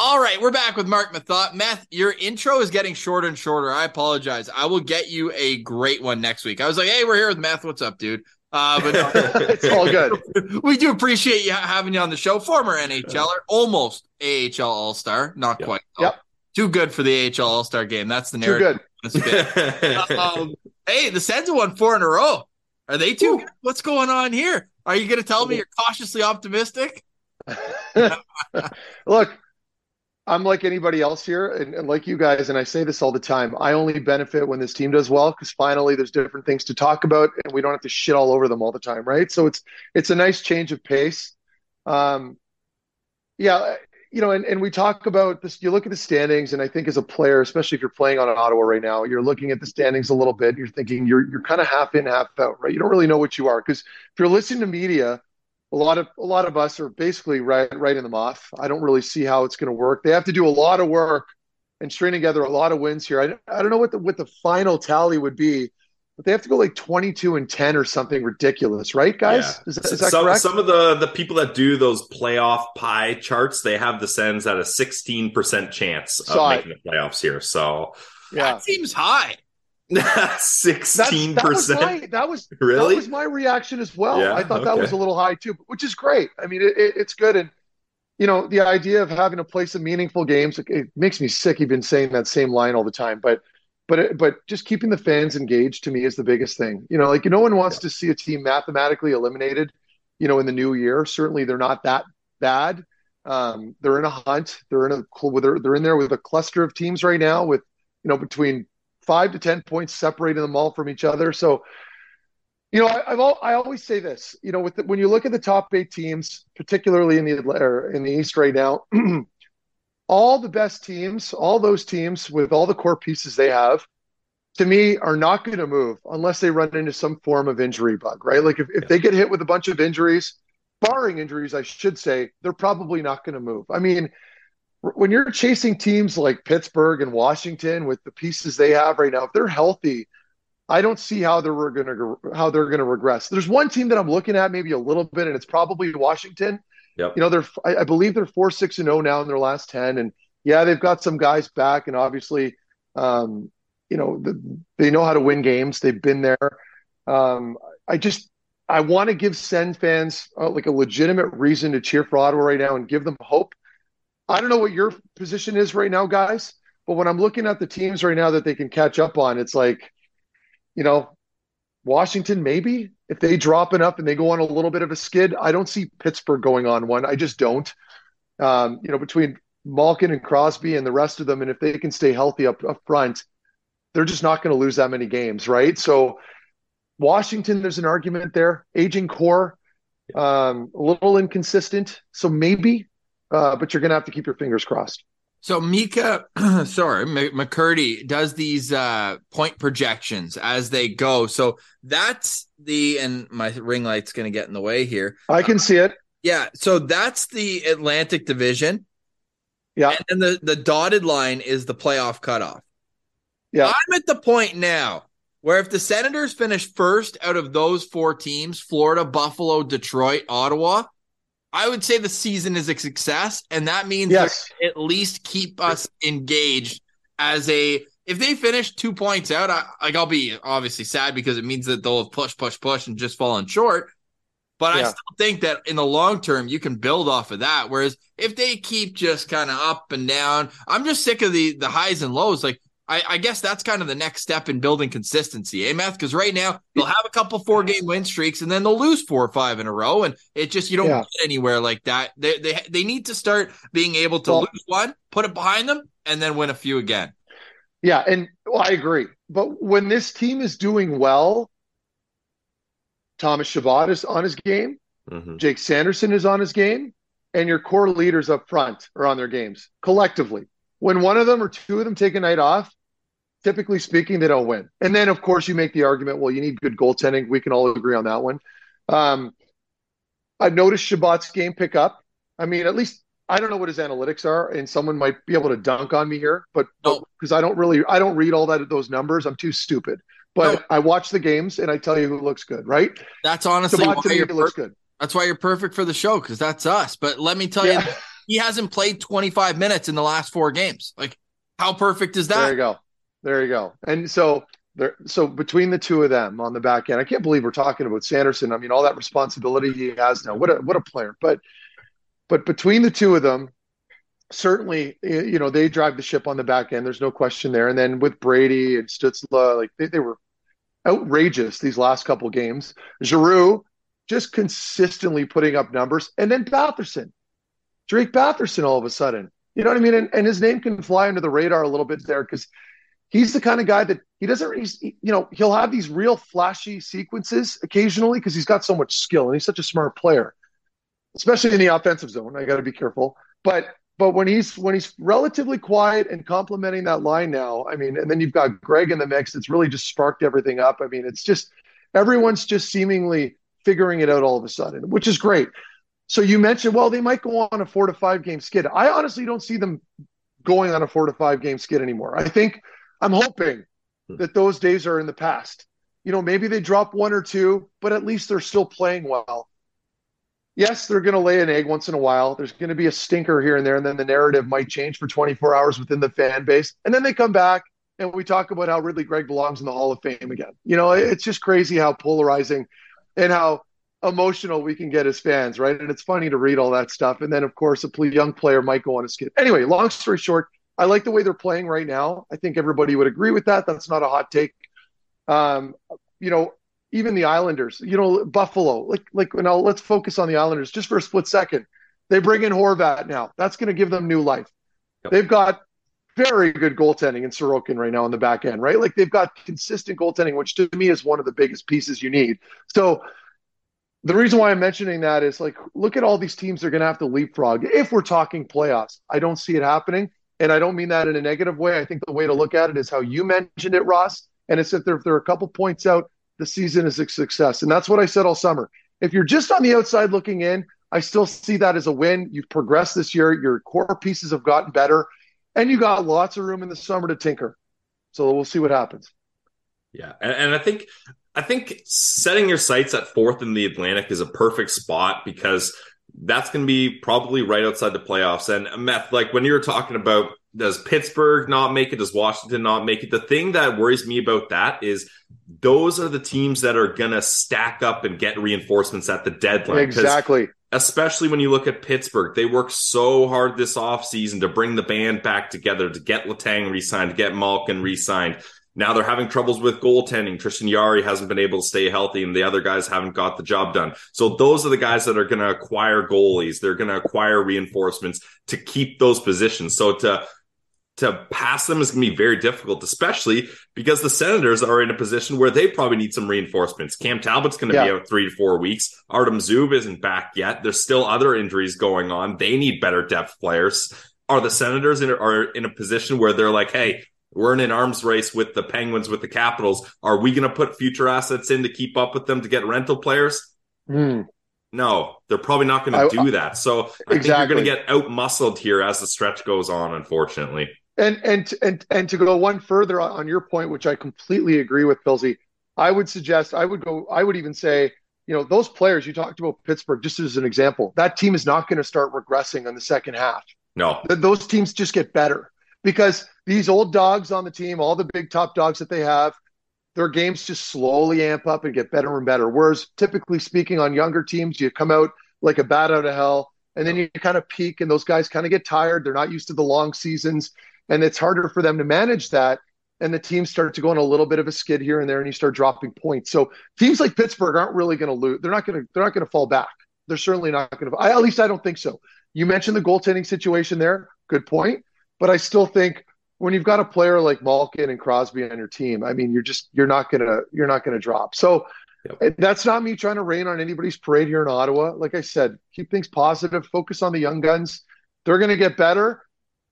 All right, we're back with Mark Methot. Meth, your intro is getting shorter and shorter. I apologize. I will get you a great one next week. I was like, hey, we're here with Meth. What's up, dude? Uh, but no, it's all good. we do appreciate you having you on the show. Former NHLer, almost AHL All Star, not Yep. quite. though. Yep. Too good for the AHL All Star game. That's the Too narrative. good. good. um, hey, the Sens have won four in a row. Are they too? good? What's going on here? Are you going to tell me you're cautiously optimistic? Look, I'm like anybody else here, and, and like you guys, and I say this all the time. I only benefit when this team does well because finally there's different things to talk about, and we don't have to shit all over them all the time, right? So it's it's a nice change of pace. Um, yeah, you know, and, and we talk about this. You look at the standings, and I think as a player, especially if you're playing on an Ottawa right now, you're looking at the standings a little bit. You're thinking you're you're kind of half in, half out, right? You don't really know what you are because if you're listening to media, a lot of a lot of us are basically right writing them off. I don't really see how it's going to work. They have to do a lot of work and string together a lot of wins here. I, I don't know what the what the final tally would be, but they have to go like 22 and 10 or something ridiculous, right, guys? Yeah. Is, that, is that some, correct? some of the the people that do those playoff pie charts, they have the Sens at a 16% chance of Saw making the playoffs here. So yeah. That seems high. Sixteen That was percent. my that was Really? that was my reaction as well. Yeah, I thought that was a little high too, which is great. I mean, it, it, it's good, and you know, the idea of having to play some meaningful games, it, it makes me sick. You've been saying that same line all the time, but but it, but just keeping the fans engaged to me is the biggest thing. You know, like no one wants to see a team mathematically eliminated. You know, in the new year, certainly they're not that bad. Um, they're in a hunt. They're in a they're, they're in there with a cluster of teams right now with you know between five to ten points separating them all from each other. So, you know, I, I've all, I always say this. You know, with the, when you look at the top eight teams, particularly in the in the East right now, all the best teams, all those teams with all the core pieces they have, to me, are not going to move unless they run into some form of injury bug. Right? Like if, if they get hit with a bunch of injuries, barring injuries, I should say, they're probably not going to move. I mean when you're chasing teams like Pittsburgh and Washington with the pieces they have right now, if they're healthy, I don't see how they're going to how they're going to regress. There's one team that I'm looking at maybe a little bit, and it's probably Washington. Yep. You know, they're I, I believe they're four six and zero now in their last ten, and yeah, they've got some guys back, and obviously, um, you know, the, they know how to win games. They've been there. Um, I just I want to give Sen fans uh, like a legitimate reason to cheer for Ottawa right now and give them hope. I don't know what your position is right now, guys, but when I'm looking at the teams right now that they can catch up on, it's like, you know, Washington maybe if they drop enough and they go on a little bit of a skid. I don't see Pittsburgh going on one. I just don't. Um, you know, between Malkin and Crosby and the rest of them, and if they can stay healthy up, up front, they're just not going to lose that many games, right? So, Washington, there's an argument there. Aging core, um, a little inconsistent. So maybe uh, but you're going to have to keep your fingers crossed. So Micah, sorry, McCurdy does these uh, point projections as they go. So that's the and my ring light's going to get in the way here. I can see it. Yeah, so that's the Atlantic Division. Yeah, and then the the dotted line is the playoff cutoff. Yeah, I'm at the point now where if the Senators finish first out of those four teams, Florida, Buffalo, Detroit, Ottawa, I would say the season is a success, and that means yes. at least keep us engaged as a. If they finish two points out, I, like I'll be obviously sad because it means that they'll have push, push, push, and just fallen short. But yeah. I still think that in the long term, you can build off of that. Whereas if they keep just kind of up and down, I'm just sick of the the highs and lows. Like I, I, guess that's kind of the next step in building consistency, eh, Meth? Because right now they'll have a couple four game win streaks and then they'll lose four or five in a row, and it just you don't yeah. get anywhere like that. They they they need to start being able to well, lose one, put it behind them, and then win a few again. Yeah, and well, I agree. But when this team is doing well, Thomas Chabot is on his game, mm-hmm. Jake Sanderson is on his game, and your core leaders up front are on their games collectively. When one of them or two of them take a night off, typically speaking, they don't win. And then, of course, you make the argument, well, you need good goaltending. We can all agree on that one. Um, I've noticed Chabot's game pick up. I mean, at least I don't know what his analytics are, and someone might be able to dunk on me here, but because I don't really, I don't read all that those numbers. I'm too stupid. But no. I watch the games and I tell you who looks good, right? That's honestly why you're looks good. That's why you're perfect for the show because that's us. But let me tell Yeah. you, he hasn't played 25 minutes in the last four games. Like, how perfect is that? There you go. There you go. And so there, so between the two of them on the back end, I can't believe we're talking about Sanderson. I mean, all that responsibility he has now. What a what a player. But but between the two of them, certainly you know they drive the ship on the back end. There's no question there. And then with Brady and Stützle, like they, they were outrageous these last couple games. Giroux just consistently putting up numbers, and then Batherson, Drake Batherson, all of a sudden. You know what I mean? And, and his name can fly under the radar a little bit there because he's the kind of guy that he doesn't, he's, you know, he'll have these real flashy sequences occasionally because he's got so much skill and he's such a smart player. especially in the offensive zone. I got to be careful, but but when he's when he's relatively quiet and complementing that line now, I mean, and then you've got Greig in the mix. It's really just sparked everything up. I mean, it's just everyone's just seemingly figuring it out all of a sudden, which is great. So you mentioned, well, they might go on a four to five game skid. I honestly don't see them going on a four to five game skid anymore. I think I'm hoping hmm. that those days are in the past. You know, maybe they drop one or two, but at least they're still playing well. Yes, they're going to lay an egg once in a while. There's going to be a stinker here and there, and then the narrative might change for 24 hours within the fan base. And then they come back and we talk about how Ridly Greig belongs in the Hall of Fame again. You know, it's just crazy how polarizing and how emotional we can get as fans, right? And it's funny to read all that stuff. And then, of course, a young player might go on a skid. Anyway, long story short, I like the way they're playing right now. I think everybody would agree with that. That's not a hot take. Um, you know, even the Islanders, you know, Buffalo, like, like, now let's focus on the Islanders just for a split second. They bring in Horvat now. That's going to give them new life. Yep. They've got very good goaltending in Sorokin right now on the back end, right? Like they've got consistent goaltending, which to me is one of the biggest pieces you need. So the reason why I'm mentioning that is like, look at all these teams they're going to have to leapfrog if we're talking playoffs. I don't see it happening. And I don't mean that in a negative way. I think the way to look at it is how you mentioned it, Ross. And it's that if there are a couple points out, the season is a success. And that's what I said all summer. If you're just on the outside looking in, I still see that as a win. You've progressed this year. Your core pieces have gotten better, and you got lots of room in the summer to tinker. So we'll see what happens. Yeah, and, and, I think I think setting your sights at fourth in the Atlantic is a perfect spot because that's going to be probably right outside the playoffs. And uh, Meth, like when you were talking about does Pittsburgh not make it? Does Washington not make it? The thing that worries me about that is those are the teams that are going to stack up and get reinforcements at the deadline. Exactly. Especially when you look at Pittsburgh, they worked so hard this offseason to bring the band back together, to get Letang re signed, to get Malkin re signed. Now they're having troubles with goaltending. Tristan Jarry hasn't been able to stay healthy, and the other guys haven't got the job done. So those are the guys that are going to acquire goalies. They're going to acquire reinforcements to keep those positions. So to to pass them is going to be very difficult, especially because the Senators are in a position where they probably need some reinforcements. Cam Talbot's going to yeah. be out three to four weeks. Artem Zub isn't back yet. There's still other injuries going on. They need better depth players. Are the Senators in, are in a position where they're like, hey, we're in an arms race with the Penguins, with the Capitals. Are we going to put future assets in to keep up with them to get rental players? Mm. No, they're probably not going to do that. So I exactly. think you're going to get out muscled here as the stretch goes on, unfortunately. And and and and to go one further on your point, which I completely agree with, Pilsy, I would suggest I would go. I would even say, you know, those players you talked about Pittsburgh, just as an example, that team is not going to start regressing in the second half. No, those teams just get better because these old dogs on the team, all the big top dogs that they have, their games just slowly amp up and get better and better. Whereas typically speaking, on younger teams, you come out like a bat out of hell, and then you kind of peak, and those guys kind of get tired. They're not used to the long seasons, and it's harder for them to manage that. And the teams start to go on a little bit of a skid here and there, and you start dropping points. So teams like Pittsburgh aren't really going to lose. They're not going to. They're not going to fall back. They're certainly not going to. At least I don't think so. You mentioned the goaltending situation there. Good point. But I still think when you've got a player like Malkin and Crosby on your team, I mean, you're just you're not gonna you're not gonna drop. So yep. Eh, that's not me trying to rain on anybody's parade here in Ottawa. Like I said, keep things positive. Focus on the young guns. They're gonna get better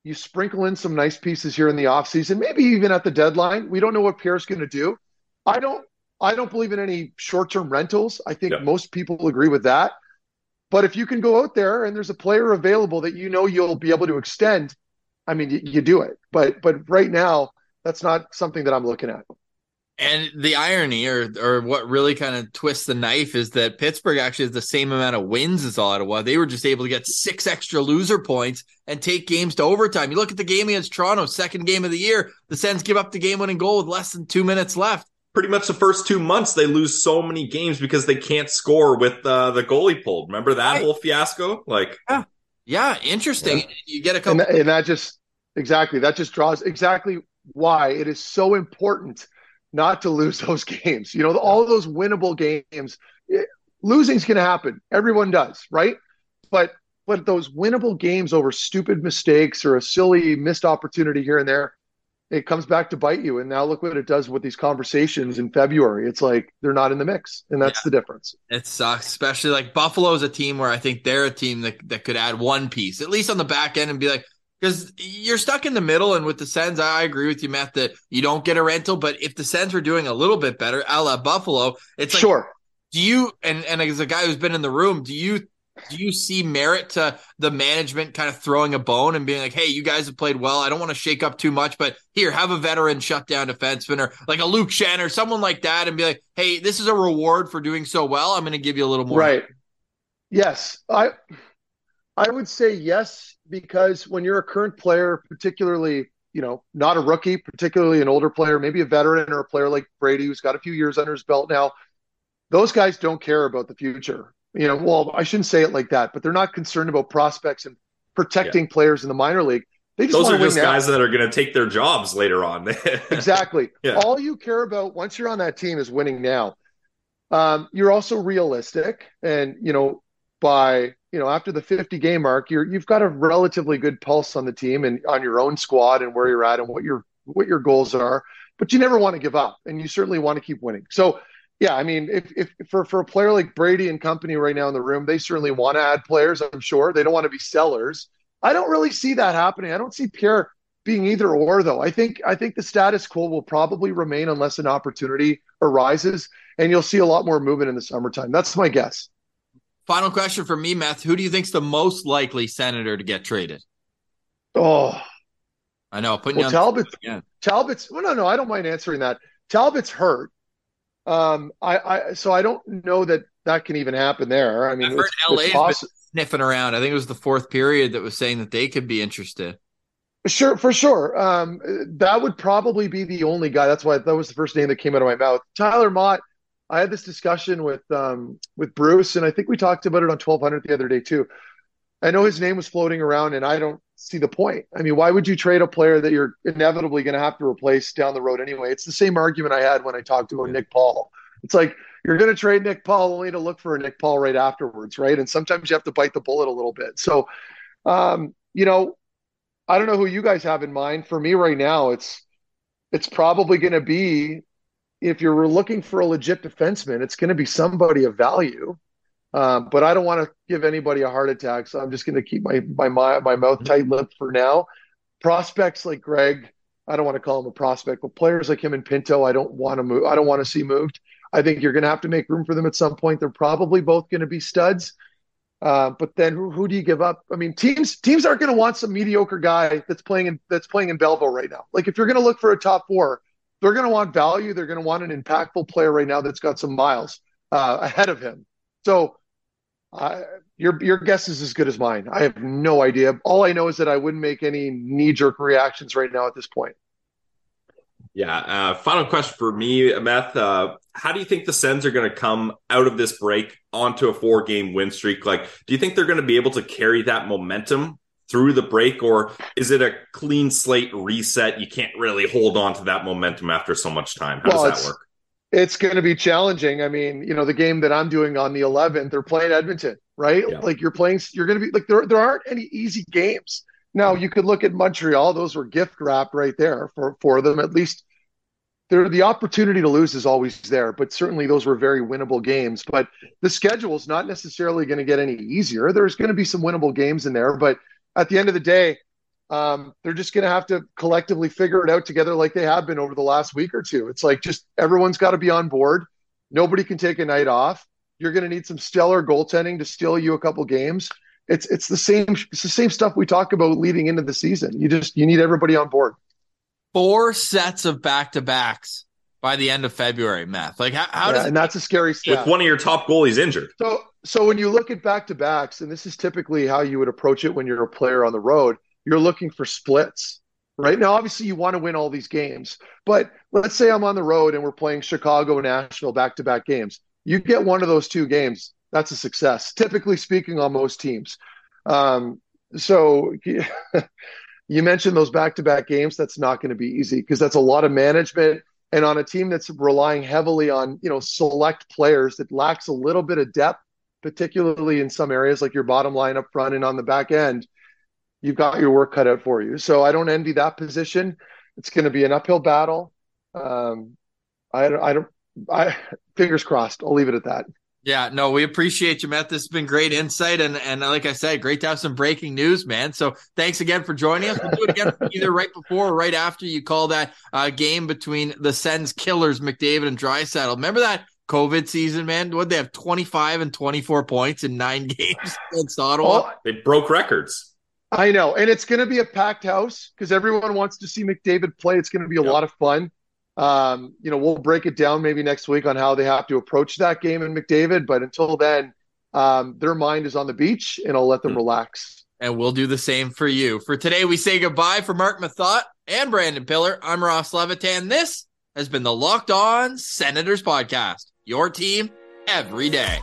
you sprinkle in some nice pieces here in the offseason, maybe even at the deadline. We don't know what Pierre's going to do. I don't I don't believe in any short-term rentals. I think most people agree with that. But if you can go out there and there's a player available that you know you'll be able to extend, I mean, you, you do it. But but right now, that's not something that I'm looking at. And the irony, or or what really kind of twists the knife, is that Pittsburgh actually has the same amount of wins as Ottawa. They were just able to get six extra loser points and take games to overtime. You look at the game against Toronto, second game of the year. The Sens give up the game-winning goal with less than two minutes left. Pretty much the first two months, they lose so many games because they can't score with uh, the goalie pulled. Remember that right. whole fiasco? Like, yeah, yeah, interesting. Yeah. You get a couple, and that, and that just exactly that just draws exactly why it is so important not to lose those games. You know, all those winnable games, it, losing's going to happen. Everyone does, right? But but those winnable games over stupid mistakes or a silly missed opportunity here and there, it comes back to bite you. And now look what it does with these conversations in February. It's like they're not in the mix, and that's yeah. the difference. It sucks, especially like Buffalo is a team where I think they're a team that, that could add one piece, at least on the back end, and be like, because you're stuck in the middle. And with the Sens, I agree with you, Matt, that you don't get a rental. But if the Sens were doing a little bit better, a la Buffalo, it's like, sure. Do you and and as a guy who's been in the room, do you do you see merit to the management kind of throwing a bone and being like, "Hey, you guys have played well. I don't want to shake up too much, but here, have a veteran shutdown defenseman or like a Luke Schenn or someone like that, and be like, "Hey, this is a reward for doing so well. I'm going to give you a little more." Right. Yes, I I would say yes because when you're a current player, particularly you know not a rookie, particularly an older player, maybe a veteran or a player like Brady who's got a few years under his belt now, those guys don't care about the future you know, well, I shouldn't say it like that, but they're not concerned about prospects and protecting yeah. players in the minor league. They just Those are just guys that are going to take their jobs later on. exactly. Yeah. All you care about once you're on that team is winning now. Um, you're also realistic, and you know, by you know after the 50 game mark, you're you've got a relatively good pulse on the team and on your own squad and where you're at and what your what your goals are. But you never want to give up, and you certainly want to keep winning. So yeah, I mean, if, if for for a player like Brady and company right now in the room, they certainly want to add players. I'm sure they don't want to be sellers. I don't really see that happening. I don't see Pierre being either or though. I think I think the status quo will probably remain unless an opportunity arises, and you'll see a lot more movement in the summertime. That's my guess. Final question for me, Meth. Who do you think's the most likely senator to get traded? Oh, I know. Putting well, Talbot. Talbot's. Well, no, no, I don't mind answering that. Talbot's hurt. Um, I, I so I don't know that that can even happen there. I mean, I've possi- sniffing around. I think it was the fourth period that was saying that they could be interested. Sure, for sure. Um, that would probably be the only guy. That's why that was the first name that came out of my mouth. Tyler Motte. I had this discussion with um, with Bruce, and I think we talked about it on twelve hundred the other day too. I know his name was floating around, and I don't see the point. I mean, why would you trade a player that you're inevitably going to have to replace down the road anyway? It's the same argument I had when I talked to Nick Paul. It's like you're going to trade Nick Paul only to look for a Nick Paul right afterwards, right? And sometimes you have to bite the bullet a little bit. So, um, you know, I don't know who you guys have in mind. For me right now, it's it's probably going to be if you're looking for a legit defenseman, it's going to be somebody of value. Um, but I don't want to give anybody a heart attack, so I'm just going to keep my my my, mouth tight-lipped for now. Prospects like Greig, I don't want to call him a prospect, but players like him and Pinto, I don't want to move. I don't want to see moved. I think you're going to have to make room for them at some point. They're probably both going to be studs. Uh, but then who, who do you give up? I mean, teams teams aren't going to want some mediocre guy that's playing in that's playing in Belleville right now. Like if you're going to look for a top four, they're going to want value. They're going to want an impactful player right now that's got some miles uh, ahead of him. So uh, your your guess is as good as mine. I have no idea. All I know is that I wouldn't make any knee jerk reactions right now at this point. Yeah. Uh, final question for me, Meth. Uh, how do you think the Sens are going to come out of this break onto a four game win streak? Like, do you think they're going to be able to carry that momentum through the break, or is it a clean slate reset? You can't really hold on to that momentum after so much time. How well, does that work? It's going to be challenging. I mean, you know, the game that I'm doing on the 11th, they're playing Edmonton, right? Yeah. Like you're playing, you're going to be like there. There aren't any easy games. Now you could look at Montreal; those were gift wrapped right there for for them. At least, there the opportunity to lose is always there, but certainly those were very winnable games. But the schedule is not necessarily going to get any easier. There's going to be some winnable games in there, but at the end of the day, um, they're just going to have to collectively figure it out together like they have been over the last week or two. It's like just everyone's got to be on board. Nobody can take a night off. You're going to need some stellar goaltending to steal you a couple games. It's it's the same it's the same stuff we talk about leading into the season. You just you need everybody on board. Four sets of back to backs by the end of February, Matt. Like how, how yeah, does and that's a scary stat. With one of your top goalies injured. So so when you look at back to backs, and this is typically how you would approach it when you're a player on the road you're looking for splits right? Now obviously you want to win all these games but let's say i'm on the road and we're playing chicago and nashville back-to-back games. You get one of those two games that's a success typically speaking on most teams. Um, so you mentioned those back-to-back games that's not going to be easy because that's a lot of management and on a team that's relying heavily on you know select players that lacks a little bit of depth particularly in some areas like your bottom line up front and on the back end you've got your work cut out for you. So I don't envy that position. It's going to be an uphill battle. Um, I don't, I don't, I fingers crossed. I'll leave it at that. Yeah, no, we appreciate you, Matt. This has been great insight, and and like I said, great to have some breaking news, man. So thanks again for joining us. We'll do it again either right before or right after you call that uh, game between the Sens killers, McDavid and Draisaitl. Remember that COVID season, man? What they have twenty five and twenty four points in nine games against Ottawa. Oh, they broke records. I know, and it's going to be a packed house because everyone wants to see McDavid play. It's going to be a yep. lot of fun. Um, you know, we'll break it down maybe next week on how they have to approach that game in McDavid. But until then, um, their mind is on the beach, and I'll let them mm-hmm. relax. And we'll do the same for you. For today, we say goodbye for Mark Methot and Brandon Pillar. I'm Ross Levitan. This has been the Locked On Senators podcast. Your team every day.